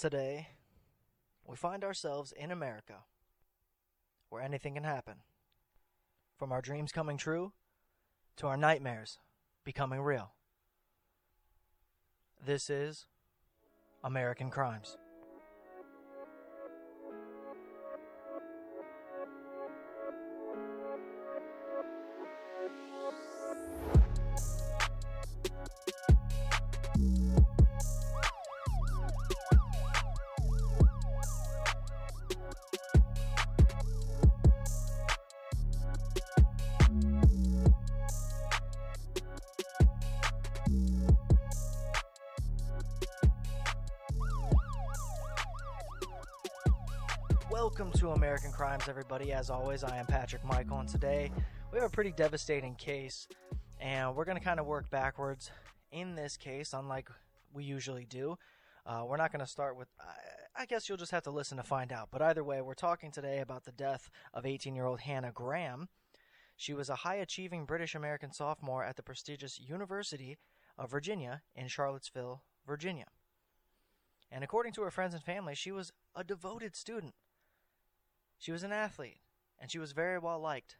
today, we find ourselves in America, where anything can happen. From our dreams coming true to our nightmares becoming real. This is American Crimes. Crimes, everybody. As always, I am Patrick Michael, and today we have a pretty devastating case, and we're going to kind of work backwards in this case, unlike we usually do. Uh, we're not going to start with, I, I guess you'll just have to listen to find out. But either way, we're talking today about the death of 18 year old Hannah Graham. She was a high achieving British American sophomore at the prestigious University of Virginia in Charlottesville, Virginia. And according to her friends and family, she was a devoted student. She was an athlete, and she was very well liked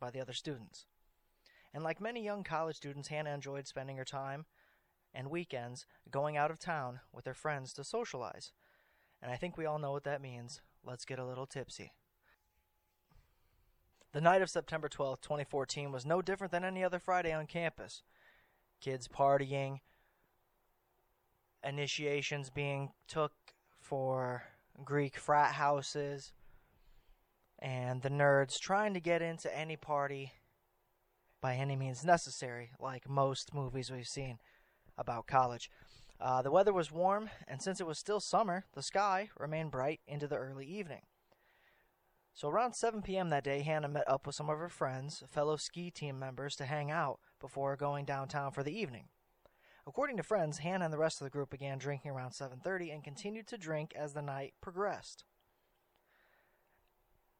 by the other students. And like many young college students, Hannah enjoyed spending her time and weekends going out of town with her friends to socialize. And I think we all know what that means. Let's get a little tipsy. The night of September 12, 2014 was no different than any other Friday on campus. Kids partying, initiations being took for Greek frat houses, and the nerds trying to get into any party by any means necessary, like most movies we've seen about college. Uh, the weather was warm, and since it was still summer, the sky remained bright into the early evening. So around 7 p.m. that day, Hannah met up with some of her friends, fellow ski team members, to hang out before going downtown for the evening. According to friends, Hannah and the rest of the group began drinking around 7:30 and continued to drink as the night progressed.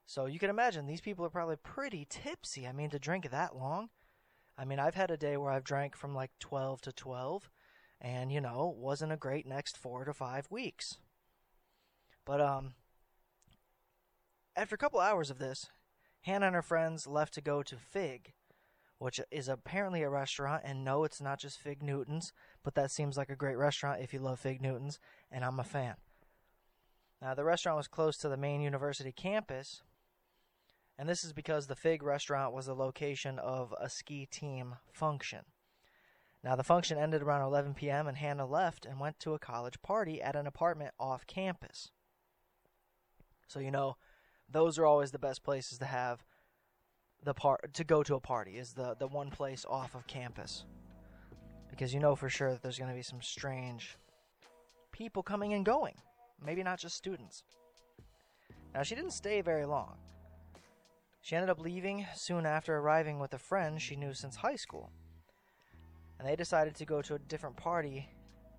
So you can imagine these people are probably pretty tipsy. I mean, to drink that long. I mean, I've had a day where I've drank from like 12 to 12, and you know, wasn't a great next four to five weeks. But um, after a couple hours of this, Hannah and her friends left to go to Fig, which is apparently a restaurant. And no, it's not just Fig Newtons, but that seems like a great restaurant if you love Fig Newtons, and I'm a fan. Now, the restaurant was close to the main university campus, and this is because the Fig restaurant was the location of a ski team function. Now, the function ended around 11 p.m., and Hannah left and went to a college party at an apartment off campus. So, you know, those are always the best places to have the part to go to a party is the the one place off of campus because you know for sure that there's going to be some strange people coming and going maybe not just students now she didn't stay very long she ended up leaving soon after arriving with a friend she knew since high school and they decided to go to a different party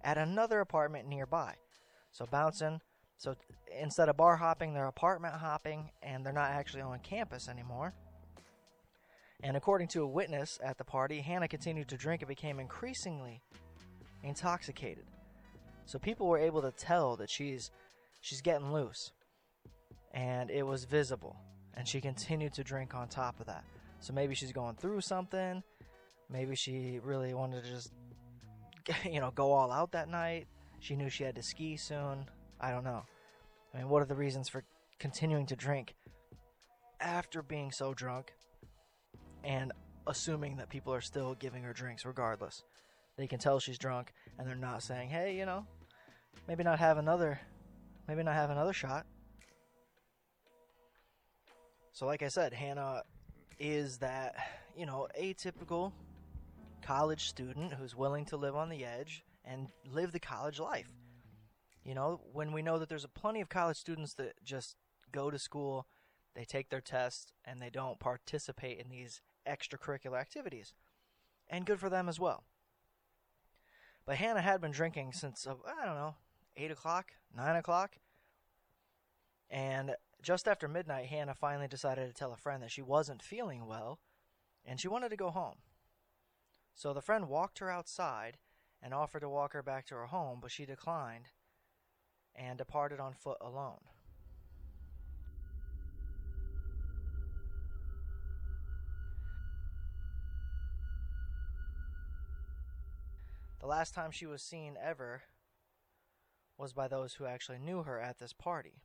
at another apartment nearby so bouncing so instead of bar hopping, they're apartment hopping, and they're not actually on campus anymore. And according to a witness at the party, Hannah continued to drink and became increasingly intoxicated. So people were able to tell that she's she's getting loose. And it was visible. And she continued to drink on top of that. So maybe she's going through something. Maybe she really wanted to just you know, go all out that night. She knew she had to ski soon. I don't know. I mean, what are the reasons for continuing to drink after being so drunk and assuming that people are still giving her drinks regardless? They can tell she's drunk and they're not saying, "Hey, you know, maybe not have another maybe not have another shot." So like I said, Hannah is that, you know, atypical college student who's willing to live on the edge and live the college life. You know, when we know that there's a plenty of college students that just go to school, they take their tests, and they don't participate in these extracurricular activities. And good for them as well. But Hannah had been drinking since, uh, I don't know, 8 o'clock, 9 o'clock. And just after midnight, Hannah finally decided to tell a friend that she wasn't feeling well and she wanted to go home. So the friend walked her outside and offered to walk her back to her home, but she declined and departed on foot alone. The last time she was seen ever was by those who actually knew her at this party.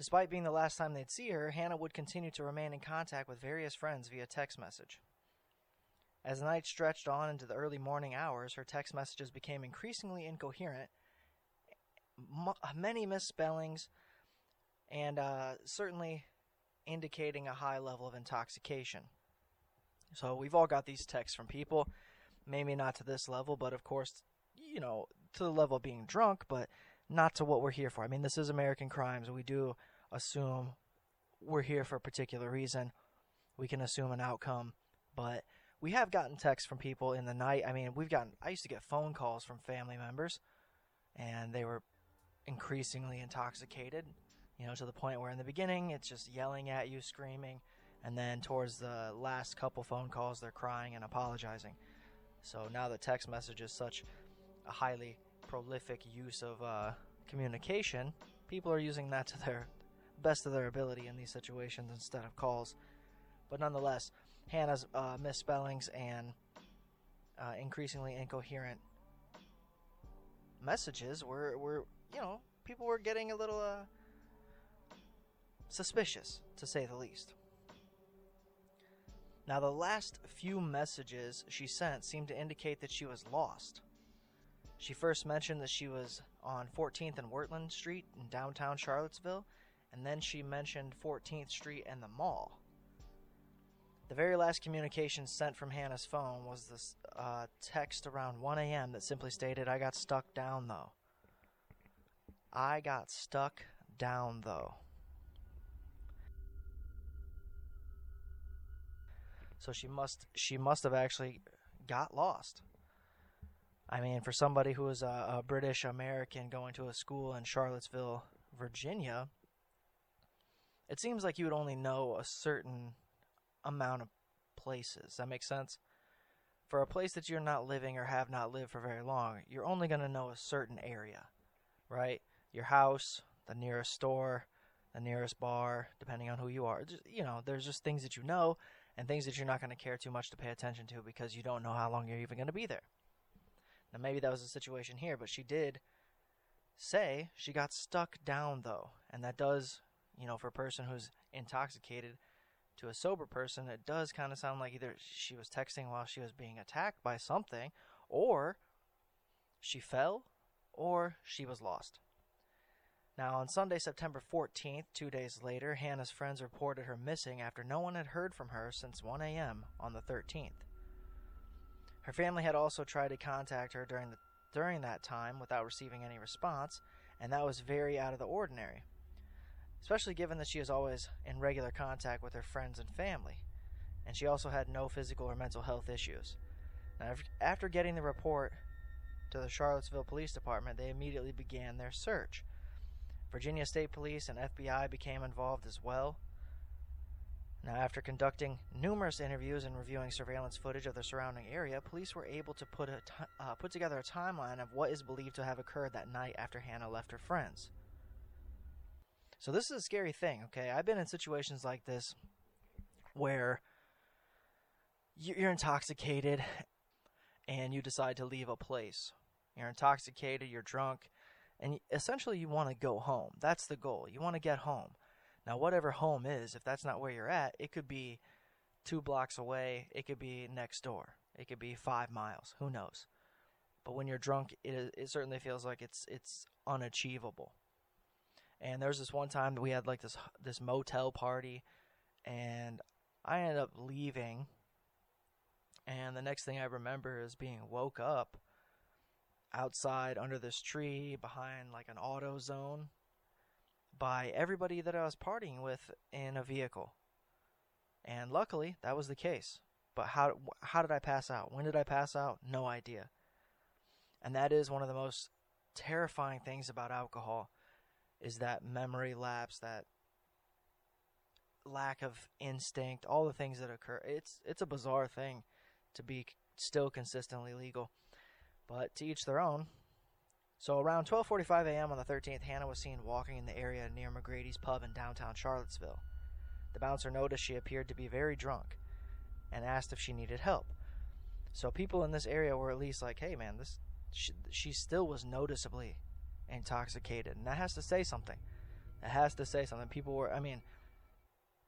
Despite being the last time they'd see her, Hannah would continue to remain in contact with various friends via text message. As the night stretched on into the early morning hours, her text messages became increasingly incoherent, m- many misspellings, and uh, certainly indicating a high level of intoxication. So we've all got these texts from people, maybe not to this level, but of course, you know, to the level of being drunk, but not to what we're here for. I mean, this is American crimes. We do assume we're here for a particular reason. We can assume an outcome, but we have gotten texts from people in the night. I mean, we've gotten, I used to get phone calls from family members, and they were increasingly intoxicated, you know, to the point where in the beginning it's just yelling at you, screaming, and then towards the last couple phone calls, they're crying and apologizing. So now the text message is such a highly prolific use of uh, communication, people are using that to their best of their ability in these situations instead of calls. But nonetheless, Hannah's uh, misspellings and uh, increasingly incoherent messages were, were, you know, people were getting a little uh, suspicious, to say the least. Now, the last few messages she sent seemed to indicate that she was lost. She first mentioned that she was on 14th and Wertland Street in downtown Charlottesville, and then she mentioned 14th Street and the mall. The very last communication sent from Hannah's phone was this uh, text around 1 a.m. that simply stated, I got stuck down though. I got stuck down though. So she must she must have actually got lost. I mean, for somebody who is a, a British American going to a school in Charlottesville, Virginia, it seems like you would only know a certain amount of places. That makes sense? For a place that you're not living or have not lived for very long, you're only going to know a certain area, right? Your house, the nearest store, the nearest bar, depending on who you are. Just, you know, there's just things that you know and things that you're not going to care too much to pay attention to because you don't know how long you're even going to be there. Now, maybe that was the situation here, but she did say she got stuck down, though. And that does, you know, for a person who's intoxicated to a sober person, it does kind of sound like either she was texting while she was being attacked by something, or she fell, or she was lost. Now, on Sunday, September 14th, two days later, Hannah's friends reported her missing after no one had heard from her since 1 a.m. on the 13th. Her family had also tried to contact her during the during that time without receiving any response, and that was very out of the ordinary, especially given that she is always in regular contact with her friends and family, and she also had no physical or mental health issues. Now, after getting the report to the Charlottesville Police Department, they immediately began their search. Virginia State Police and FBI became involved as well, now, after conducting numerous interviews and reviewing surveillance footage of the surrounding area, police were able to put, uh, put together a timeline of what is believed to have occurred that night after Hannah left her friends. So, this is a scary thing, okay? I've been in situations like this where you're intoxicated and you decide to leave a place. You're intoxicated, you're drunk, and essentially you want to go home. That's the goal. You want to get home. Now, whatever home is, if that's not where you're at, it could be two blocks away, it could be next door, it could be five miles. Who knows? But when you're drunk, it it certainly feels like it's it's unachievable. And there's this one time that we had like this this motel party, and I ended up leaving. And the next thing I remember is being woke up outside under this tree behind like an AutoZone by everybody that I was partying with in a vehicle. And luckily, that was the case. But how how did I pass out? When did I pass out? No idea. And that is one of the most terrifying things about alcohol is that memory lapse, that lack of instinct, all the things that occur. It's it's a bizarre thing to be still consistently legal. But to each their own. So around 12:45 a.m. on the 13th, Hannah was seen walking in the area near McGrady's pub in downtown Charlottesville. The bouncer noticed she appeared to be very drunk and asked if she needed help. So people in this area were at least like, "Hey man, this she, she still was noticeably intoxicated." And that has to say something. That has to say something. People were I mean,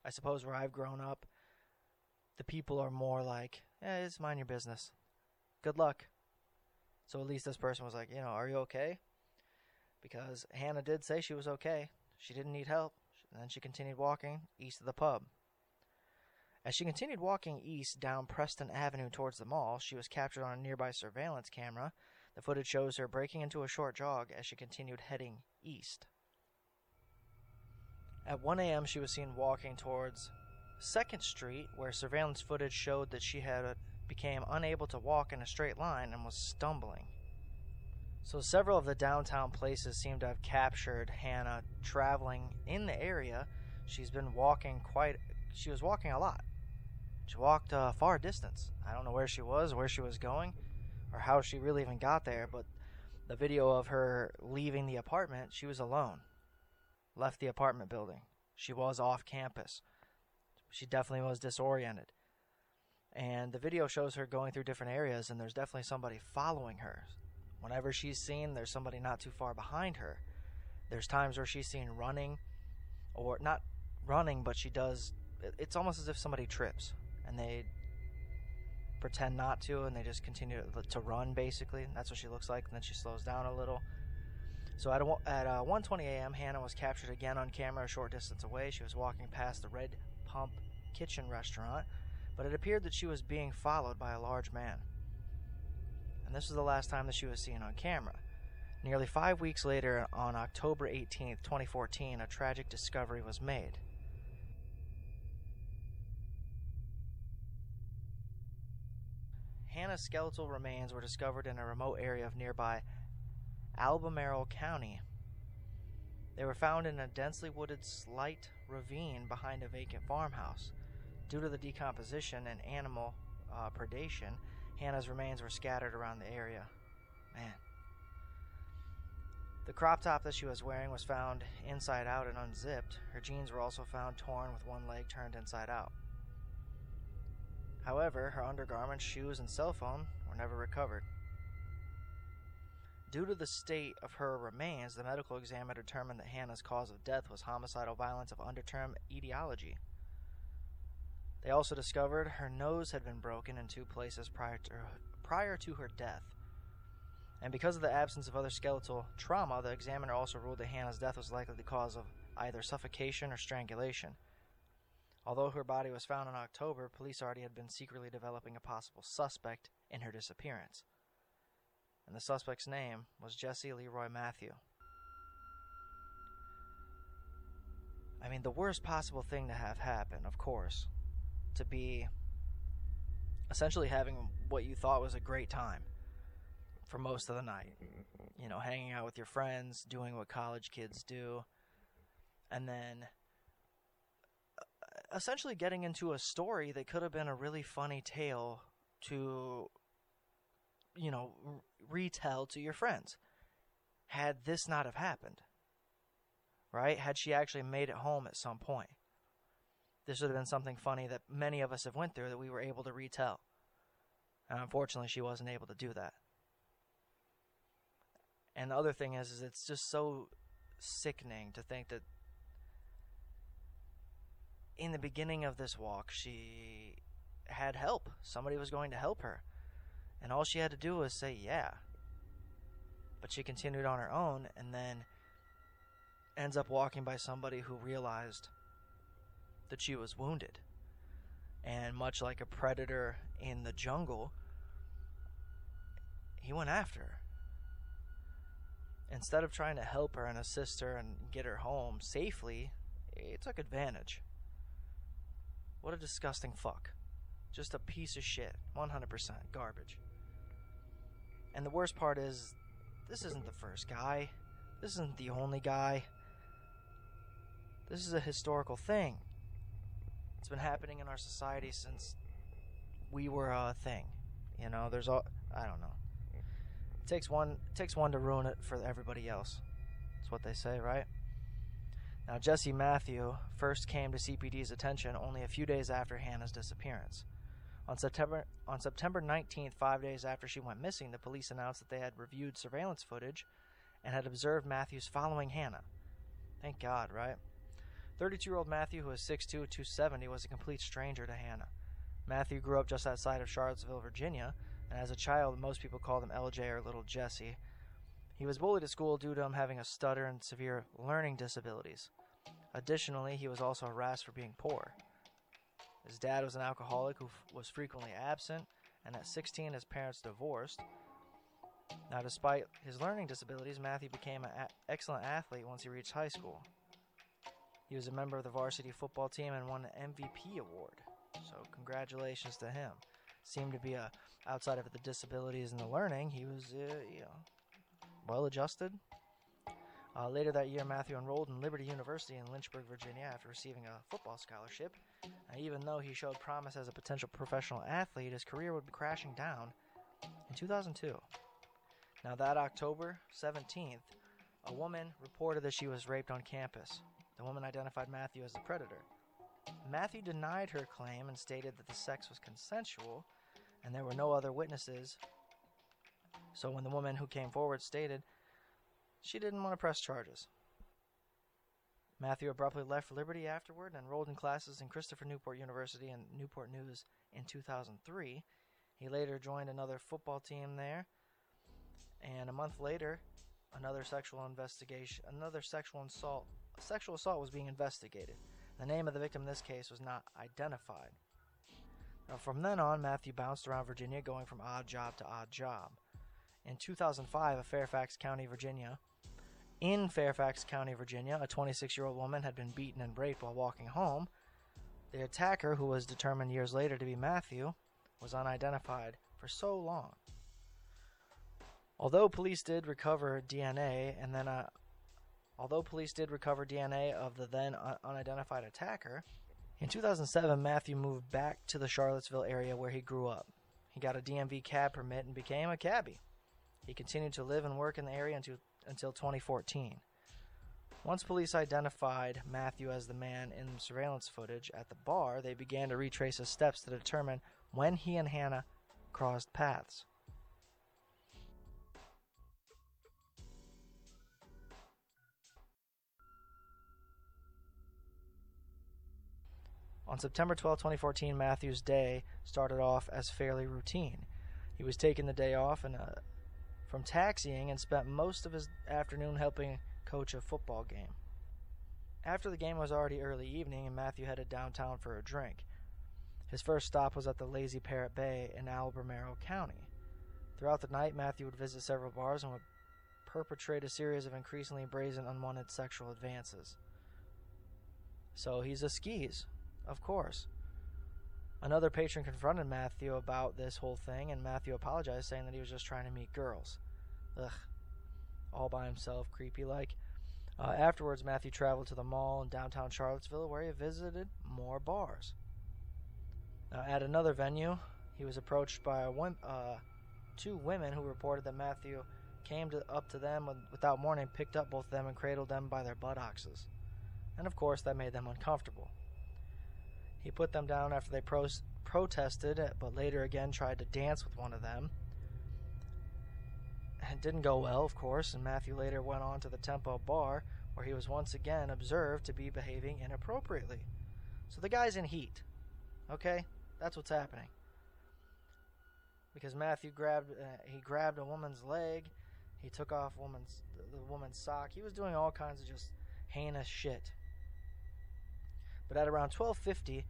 I suppose where I've grown up, the people are more like, "Yeah, it's mind your business. Good luck." So at least this person was like, you know, are you okay? Because Hannah did say she was okay. She didn't need help. And then she continued walking east of the pub. As she continued walking east down Preston Avenue towards the mall, she was captured on a nearby surveillance camera. The footage shows her breaking into a short jog as she continued heading east. At 1 a.m., she was seen walking towards 2nd Street, where surveillance footage showed that she had became unable to walk in a straight line and was stumbling. So several of the downtown places seem to have captured Hannah traveling in the area. She's been walking quite she was walking a lot. She walked a far distance. I don't know where she was, where she was going, or how she really even got there, but the video of her leaving the apartment, she was alone. Left the apartment building. She was off campus. She definitely was disoriented and the video shows her going through different areas and there's definitely somebody following her. Whenever she's seen there's somebody not too far behind her. There's times where she's seen running or not running but she does it's almost as if somebody trips and they pretend not to and they just continue to run basically. That's what she looks like and then she slows down a little. So at, at uh, 1.20 a.m hannah was captured again on camera a short distance away. She was walking past the red pump kitchen restaurant but it appeared that she was being followed by a large man. And this was the last time that she was seen on camera. Nearly five weeks later, on October 18, 2014, a tragic discovery was made. Hannah's skeletal remains were discovered in a remote area of nearby Albemarle County. They were found in a densely wooded slight ravine behind a vacant farmhouse. Due to the decomposition and animal uh, predation, Hannah's remains were scattered around the area. Man. The crop top that she was wearing was found inside out and unzipped. Her jeans were also found torn with one leg turned inside out. However, her undergarments, shoes, and cell phone were never recovered. Due to the state of her remains, the medical examiner determined that Hannah's cause of death was homicidal violence of undetermined etiology. They also discovered her nose had been broken in two places prior to, prior to her death. And because of the absence of other skeletal trauma, the examiner also ruled that Hannah's death was likely the cause of either suffocation or strangulation. Although her body was found in October, police already had been secretly developing a possible suspect in her disappearance. And the suspect's name was Jesse Leroy Matthew. I mean, the worst possible thing to have happen, of course, to be essentially having what you thought was a great time for most of the night. You know, hanging out with your friends, doing what college kids do, and then uh, essentially getting into a story that could have been a really funny tale to, you know, retell to your friends. Had this not have happened, right? Had she actually made it home at some point this would have been something funny that many of us have went through that we were able to retell. And unfortunately, she wasn't able to do that. And the other thing is, is it's just so sickening to think that in the beginning of this walk, she had help. Somebody was going to help her. And all she had to do was say, yeah. But she continued on her own and then ends up walking by somebody who realized that she was wounded. And much like a predator in the jungle, he went after her. Instead of trying to help her and assist her and get her home safely, he took advantage. What a disgusting fuck. Just a piece of shit. 100% garbage. And the worst part is, this isn't the first guy. This isn't the only guy. This is a historical thing. It's been happening in our society since we were a thing. You know, there's all I don't know. It takes one it takes one to ruin it for everybody else. That's what they say, right? Now, Jesse Matthew first came to CPD's attention only a few days after Hannah's disappearance. On September on September 19th, 5 days after she went missing, the police announced that they had reviewed surveillance footage and had observed Matthews following Hannah. Thank God, right? 32-year-old Matthew, who was 6'2", 270, was a complete stranger to Hannah. Matthew grew up just outside of Charlottesville, Virginia, and as a child, most people called him LJ or Little Jesse. He was bullied at school due to him having a stutter and severe learning disabilities. Additionally, he was also harassed for being poor. His dad was an alcoholic who f- was frequently absent, and at 16, his parents divorced. Now, despite his learning disabilities, Matthew became an a- excellent athlete once he reached high school. He was a member of the varsity football team and won an MVP award. So, congratulations to him. Seemed to be a outside of the disabilities and the learning, he was, uh, you know, well adjusted. Uh, later that year, Matthew enrolled in Liberty University in Lynchburg, Virginia, after receiving a football scholarship. And even though he showed promise as a potential professional athlete, his career would be crashing down in 2002. Now, that October 17th, a woman reported that she was raped on campus. The woman identified Matthew as the predator. Matthew denied her claim and stated that the sex was consensual and there were no other witnesses. So when the woman who came forward stated she didn't want to press charges. Matthew abruptly left Liberty afterward and enrolled in classes in Christopher Newport University and Newport News in 2003. He later joined another football team there, and a month later, another sexual investigation, another sexual assault, sexual assault was being investigated. The name of the victim in this case was not identified. Now, from then on, Matthew bounced around Virginia, going from odd job to odd job. In 2005, a Fairfax County, Virginia, in Fairfax County, Virginia, a 26 year old woman had been beaten and raped while walking home. The attacker, who was determined years later to be Matthew, was unidentified for so long. Although police did recover DNA and then uh, although police did recover DNA of the then un- unidentified attacker, in 2007 Matthew moved back to the Charlottesville area where he grew up. He got a DMV cab permit and became a cabbie. He continued to live and work in the area until, until 2014. Once police identified Matthew as the man in surveillance footage at the bar, they began to retrace his steps to determine when he and Hannah crossed paths. On September 12, 2014, Matthew's day started off as fairly routine. He was taking the day off and uh, from taxiing and spent most of his afternoon helping coach a football game. After the game was already early evening and Matthew headed downtown for a drink. His first stop was at the Lazy Parrot Bay in Albemarle County. Throughout the night, Matthew would visit several bars and would perpetrate a series of increasingly brazen, unwanted sexual advances. So he's a skis, of course. Another patron confronted Matthew about this whole thing, and Matthew apologized, saying that he was just trying to meet girls. Ugh. All by himself, creepy like. Uh, afterwards, Matthew traveled to the mall in downtown Charlottesville where he visited more bars. At another venue, he was approached by uh, two women who reported that Matthew came to, up to them without warning, picked up both of them, and cradled them by their buttocks. And of course, that made them uncomfortable. He put them down after they pro- protested, but later again tried to dance with one of them. It didn't go well, of course, and Matthew later went on to the Tempo bar, where he was once again observed to be behaving inappropriately. So the guy's in heat. Okay? That's what's happening. Because Matthew grabbed uh, he grabbed a woman's leg, he took off woman's the woman's sock. He was doing all kinds of just heinous shit. But at around 12:50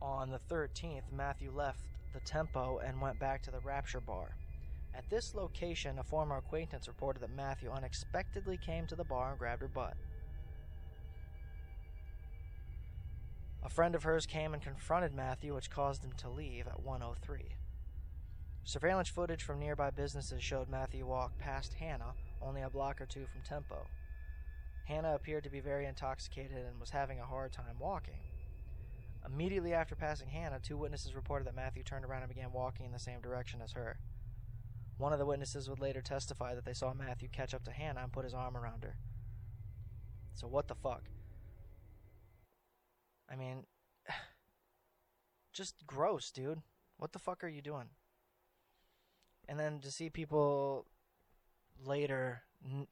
on the 13th, Matthew left the Tempo and went back to the Rapture bar. At this location, a former acquaintance reported that Matthew unexpectedly came to the bar and grabbed her butt. A friend of hers came and confronted Matthew, which caused him to leave at 103. Surveillance footage from nearby businesses showed Matthew walk past Hannah, only a block or two from Tempo. Hannah appeared to be very intoxicated and was having a hard time walking. Immediately after passing Hannah, two witnesses reported that Matthew turned around and began walking in the same direction as her. One of the witnesses would later testify that they saw Matthew catch up to Hannah and put his arm around her. So, what the fuck? I mean, just gross, dude. What the fuck are you doing? And then to see people later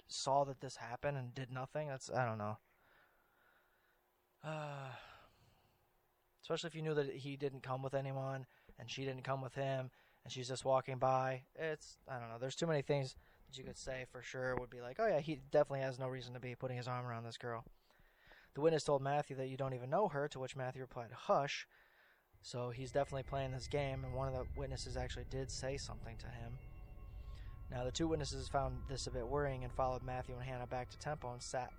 saw that this happened and did nothing, that's, I don't know. Uh, especially if you knew that he didn't come with anyone and she didn't come with him and she's just walking by. It's, I don't know. There's too many things that you could say for sure would be like, oh yeah, he definitely has no reason to be putting his arm around this girl. The witness told Matthew that you don't even know her, to which Matthew replied, hush. So he's definitely playing this game, and one of the witnesses actually did say something to him. Now, the two witnesses found this a bit worrying and followed Matthew and Hannah back to Tempo and sat,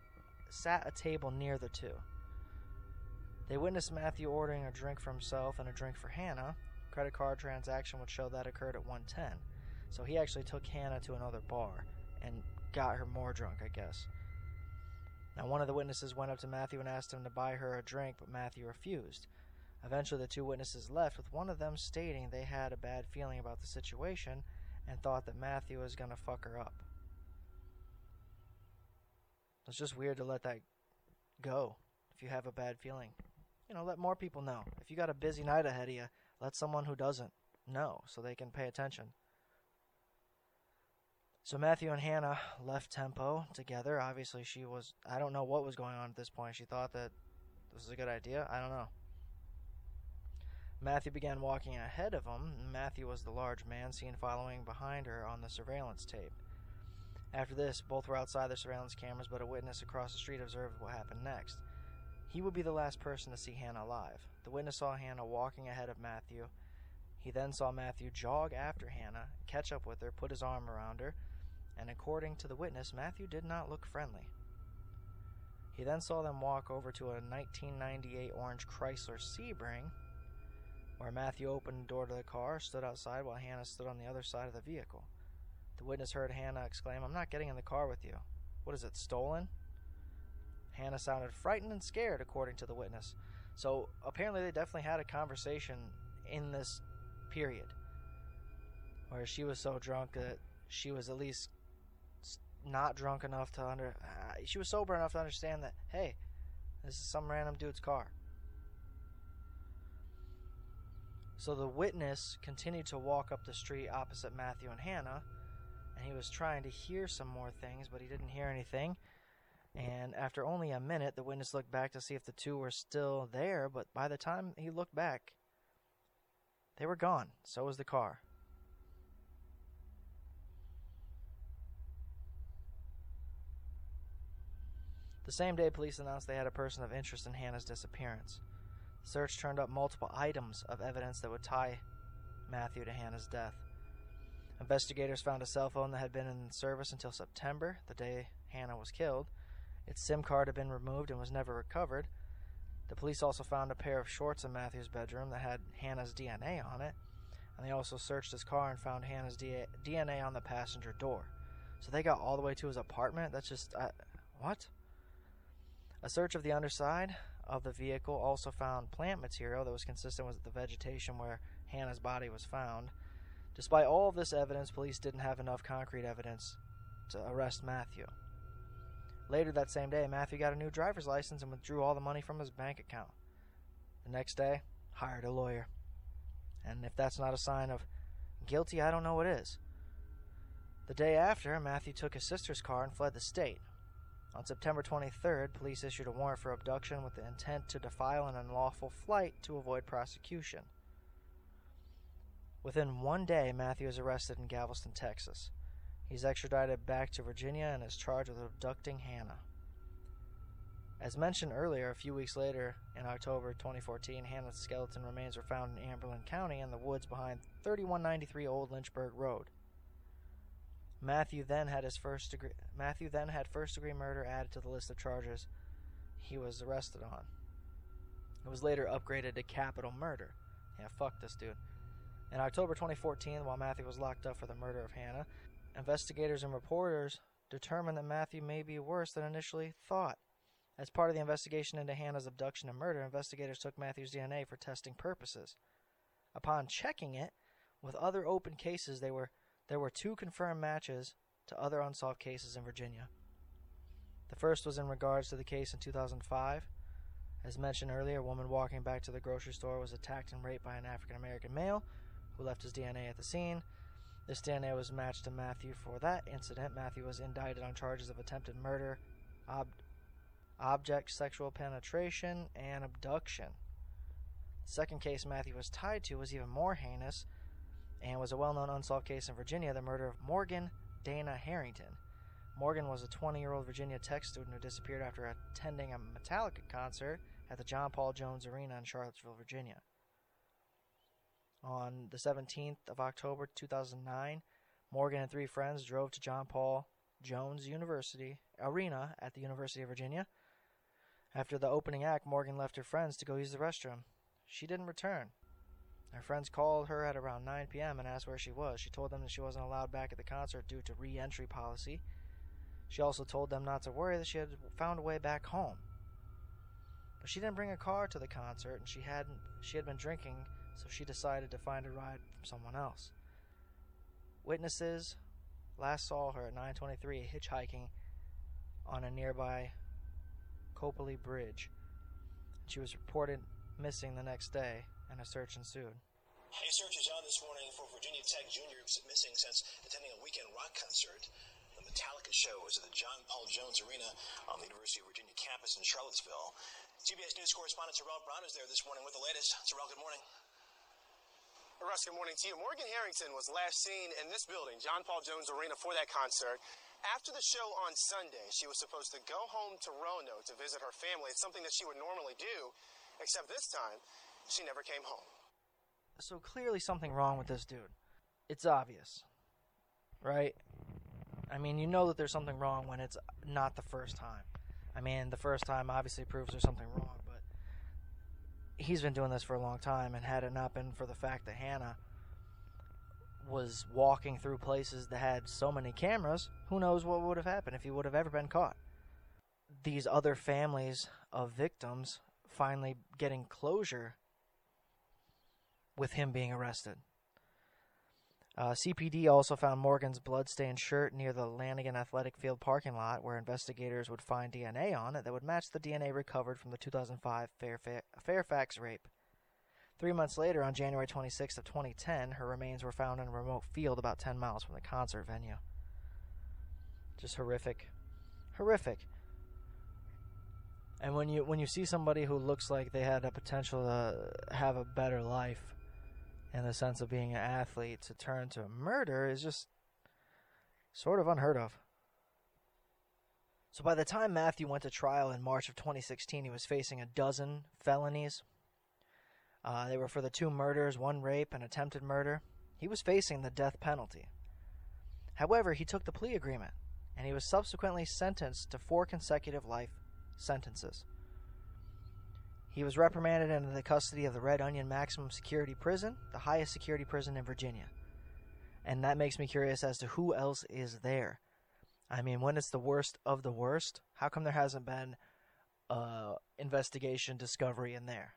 sat a table near the two. They witnessed Matthew ordering a drink for himself and a drink for Hannah. Credit card transaction would show that occurred at 110. So he actually took Hannah to another bar and got her more drunk, I guess. Now, one of the witnesses went up to Matthew and asked him to buy her a drink, but Matthew refused. Eventually, the two witnesses left, with one of them stating they had a bad feeling about the situation and thought that Matthew was going to fuck her up. It's just weird to let that go if you have a bad feeling. You know, let more people know. If you got a busy night ahead of you, let someone who doesn't know so they can pay attention. So Matthew and Hannah left Tempo together. Obviously, she was, I don't know what was going on at this point. She thought that this was a good idea. I don't know. Matthew began walking ahead of him. Matthew was the large man seen following behind her on the surveillance tape. After this, both were outside the surveillance cameras, but a witness across the street observed what happened next. He would be the last person to see Hannah alive. The witness saw Hannah walking ahead of Matthew. He then saw Matthew jog after Hannah, catch up with her, put his arm around her, and according to the witness, Matthew did not look friendly. He then saw them walk over to a 1998 orange Chrysler Sebring, where Matthew opened the door to the car, stood outside while Hannah stood on the other side of the vehicle. The witness heard Hannah exclaim, I'm not getting in the car with you. What is it, stolen? Hannah sounded frightened and scared, according to the witness. So apparently, they definitely had a conversation in this period where she was so drunk that she was at least not drunk enough to under. Uh, she was sober enough to understand that hey, this is some random dude's car. So the witness continued to walk up the street opposite Matthew and Hannah, and he was trying to hear some more things, but he didn't hear anything. And after only a minute, the witness looked back to see if the two were still there, but by the time he looked back, they were gone. So was the car. The same day, police announced they had a person of interest in Hannah's disappearance. Search turned up multiple items of evidence that would tie Matthew to Hannah's death. Investigators found a cell phone that had been in service until September, the day Hannah was killed. Its SIM card had been removed and was never recovered. The police also found a pair of shorts in Matthew's bedroom that had Hannah's DNA on it, and they also searched his car and found Hannah's DNA on the passenger door. So they got all the way to his apartment? That's just. Uh, what? A search of the underside of the vehicle also found plant material that was consistent with the vegetation where Hannah's body was found. Despite all of this evidence, police didn't have enough concrete evidence to arrest Matthew. Later that same day, Matthew got a new driver's license and withdrew all the money from his bank account. The next day, hired a lawyer. And if that's not a sign of guilty, I don't know what is. The day after, Matthew took his sister's car and fled the state. On September 23rd, police issued a warrant for abduction with the intent to defile an unlawful flight to avoid prosecution. Within one day, Matthew is arrested in Galveston, Texas. He's extradited back to Virginia and is charged with abducting Hannah. As mentioned earlier, a few weeks later, in October 2014, Hannah's skeleton remains were found in Albemarle County in the woods behind 3193 Old Lynchburg Road. Matthew then had his first degree Matthew then had first degree murder added to the list of charges he was arrested on. It was later upgraded to capital murder. Yeah, fuck this dude. In October 2014, while Matthew was locked up for the murder of Hannah, investigators and reporters determined that Matthew may be worse than initially thought. As part of the investigation into Hannah's abduction and murder, investigators took Matthew's DNA for testing purposes. Upon checking it with other open cases, they were there were two confirmed matches to other unsolved cases in Virginia. The first was in regards to the case in 2005. As mentioned earlier, a woman walking back to the grocery store was attacked and raped by an African American male who left his DNA at the scene. This DNA was matched to Matthew for that incident. Matthew was indicted on charges of attempted murder, ob- object sexual penetration, and abduction. The second case Matthew was tied to was even more heinous and was a well known unsolved case in Virginia the murder of Morgan Dana Harrington. Morgan was a 20 year old Virginia Tech student who disappeared after attending a Metallica concert at the John Paul Jones Arena in Charlottesville, Virginia. On the 17th of October 2009, Morgan and three friends drove to John Paul Jones University Arena at the University of Virginia. After the opening act, Morgan left her friends to go use the restroom. She didn't return. Her friends called her at around 9 p.m. and asked where she was. She told them that she wasn't allowed back at the concert due to re entry policy. She also told them not to worry that she had found a way back home. But she didn't bring a car to the concert and she hadn't she had been drinking, so she decided to find a ride from someone else. Witnesses last saw her at 9:23 hitchhiking on a nearby Copley Bridge. She was reported missing the next day and a search ensued. A search is on this morning for Virginia Tech juniors missing since attending a weekend rock concert. The Metallica show was at the John Paul Jones Arena on the University of Virginia campus in Charlottesville. CBS News correspondent Terrell Brown is there this morning with the latest. Terrell, good morning. Russ, good morning to you. Morgan Harrington was last seen in this building, John Paul Jones Arena, for that concert. After the show on Sunday, she was supposed to go home to Roanoke to visit her family. It's something that she would normally do, except this time, she never came home. So clearly something wrong with this dude. It's obvious. Right? I mean, you know that there's something wrong when it's not the first time. I mean, the first time obviously proves there's something wrong, but he's been doing this for a long time, and had it not been for the fact that Hannah was walking through places that had so many cameras, who knows what would have happened if he would have ever been caught. These other families of victims finally getting closure with him being arrested. Uh, CPD also found Morgan's bloodstained shirt near the Lannigan Athletic Field parking lot, where investigators would find DNA on it that would match the DNA recovered from the 2005 Fairfa- Fairfax rape. Three months later, on January 26th of 2010, her remains were found in a remote field about 10 miles from the concert venue. Just horrific, horrific. And when you when you see somebody who looks like they had a potential to have a better life, in the sense of being an athlete, to turn to murder is just sort of unheard of. So by the time Matthew went to trial in March of 2016, he was facing a dozen felonies. Uh, they were for the two murders, one rape, and attempted murder. He was facing the death penalty. However, he took the plea agreement, and he was subsequently sentenced to four consecutive life sentences. He was reprimanded into the custody of the Red Onion Maximum Security Prison, the highest security prison in Virginia. And that makes me curious as to who else is there. I mean, when it's the worst of the worst, how come there hasn't been uh, investigation discovery in there?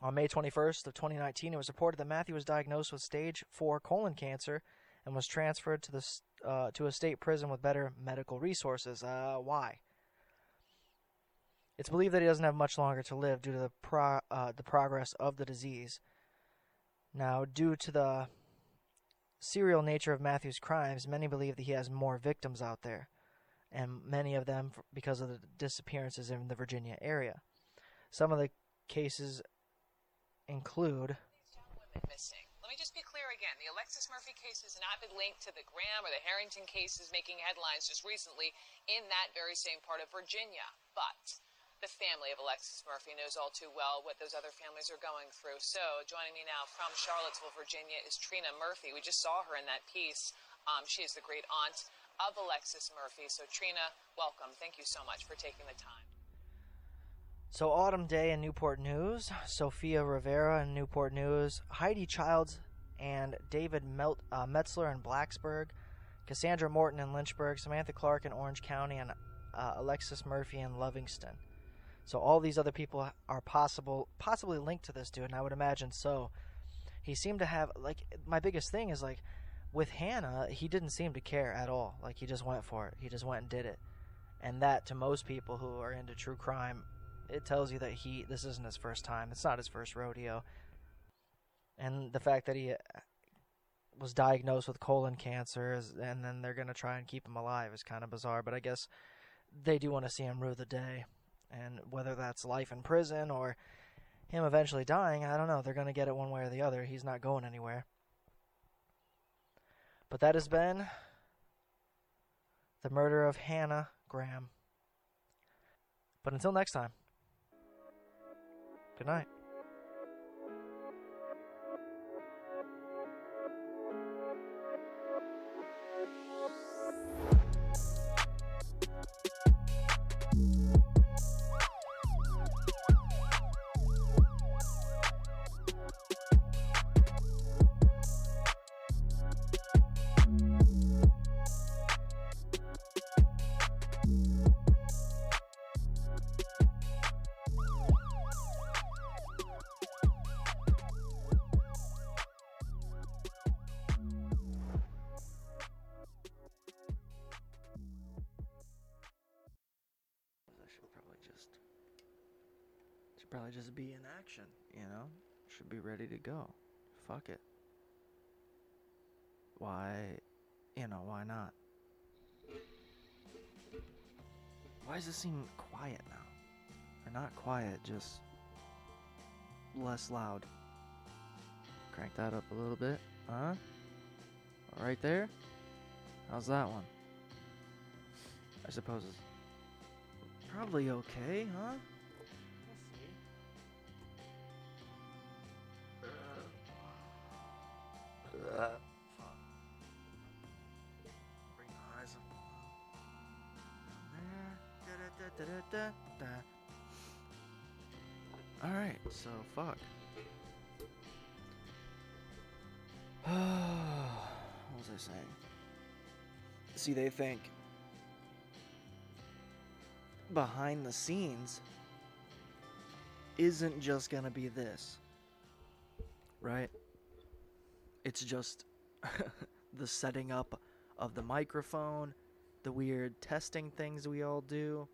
On May 21st of 2019, it was reported that Matthew was diagnosed with stage 4 colon cancer and was transferred to the uh, to a state prison with better medical resources. Uh, why? It's believed that he doesn't have much longer to live due to the pro- uh, the progress of the disease. Now, due to the serial nature of Matthew's crimes, many believe that he has more victims out there, and many of them because of the disappearances in the Virginia area. Some of the cases include. Missing. Let me just be clear again. The Alexis Murphy case has not been linked to the Graham or the Harrington cases making headlines just recently in that very same part of Virginia. But the family of Alexis Murphy knows all too well what those other families are going through. So, joining me now from Charlottesville, Virginia, is Trina Murphy. We just saw her in that piece. Um, she is the great aunt of Alexis Murphy. So, Trina, welcome. Thank you so much for taking the time. So, Autumn Day in Newport News, Sophia Rivera in Newport News, Heidi Childs and David Melt, uh, Metzler in Blacksburg, Cassandra Morton in Lynchburg, Samantha Clark in Orange County, and uh, Alexis Murphy in Lovingston. So all these other people are possible, possibly linked to this dude, and I would imagine so. He seemed to have like my biggest thing is like, with Hannah, he didn't seem to care at all. Like he just went for it. He just went and did it. And that to most people who are into true crime, it tells you that he this isn't his first time. It's not his first rodeo. And the fact that he uh, was diagnosed with colon cancer is, and then they're going to try and keep him alive is kind of bizarre, but I guess they do want to see him rue the day. And whether that's life in prison or him eventually dying, I don't know. They're going to get it one way or the other. He's not going anywhere. But that has been the murder of Hannah Graham. But until next time, good night. Just be in action, you know? Should be ready to go. Fuck it. Why you know, why not? Why does it seem quiet now? Or not quiet, just less loud. Crank that up a little bit. Huh? Right there? How's that one? I suppose it's Probably okay, huh? There. Da-da-da-da-da-da. Alright, so fuck. what was I saying? See, they think behind the scenes isn't just gonna be this, right? It's just the setting up of the microphone, the weird testing things we all do.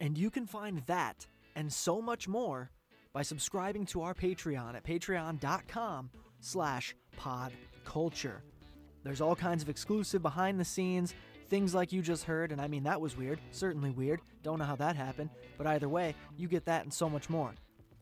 And you can find that and so much more by subscribing to our Patreon at patreon.com slash podculture. There's all kinds of exclusive behind the scenes things like you just heard, and I mean, that was weird. Certainly weird. Don't know how that happened. But either way, you get that and so much more.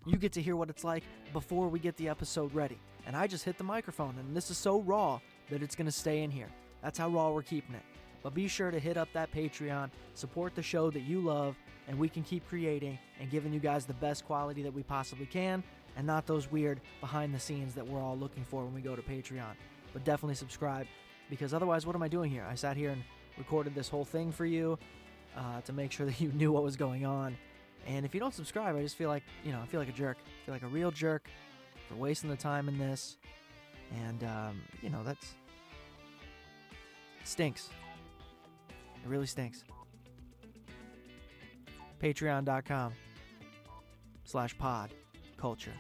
You get to hear what it's like before we get the episode ready. And I just hit the microphone, and this is so raw that it's going to stay in here. That's how raw we're keeping it. But be sure to hit up that Patreon, support the show that you love, and we can keep creating and giving you guys the best quality that we possibly can, and not those weird behind the scenes that we're all looking for when we go to Patreon. But definitely subscribe, because otherwise, what am I doing here? I sat here and recorded this whole thing for you uh, to make sure that you knew what was going on. And if you don't subscribe, I just feel like, you know, I feel like a jerk. I feel like a real jerk for wasting the time in this. And, um, you know, that's. stinks. It really stinks. Patreon.com slash pod culture.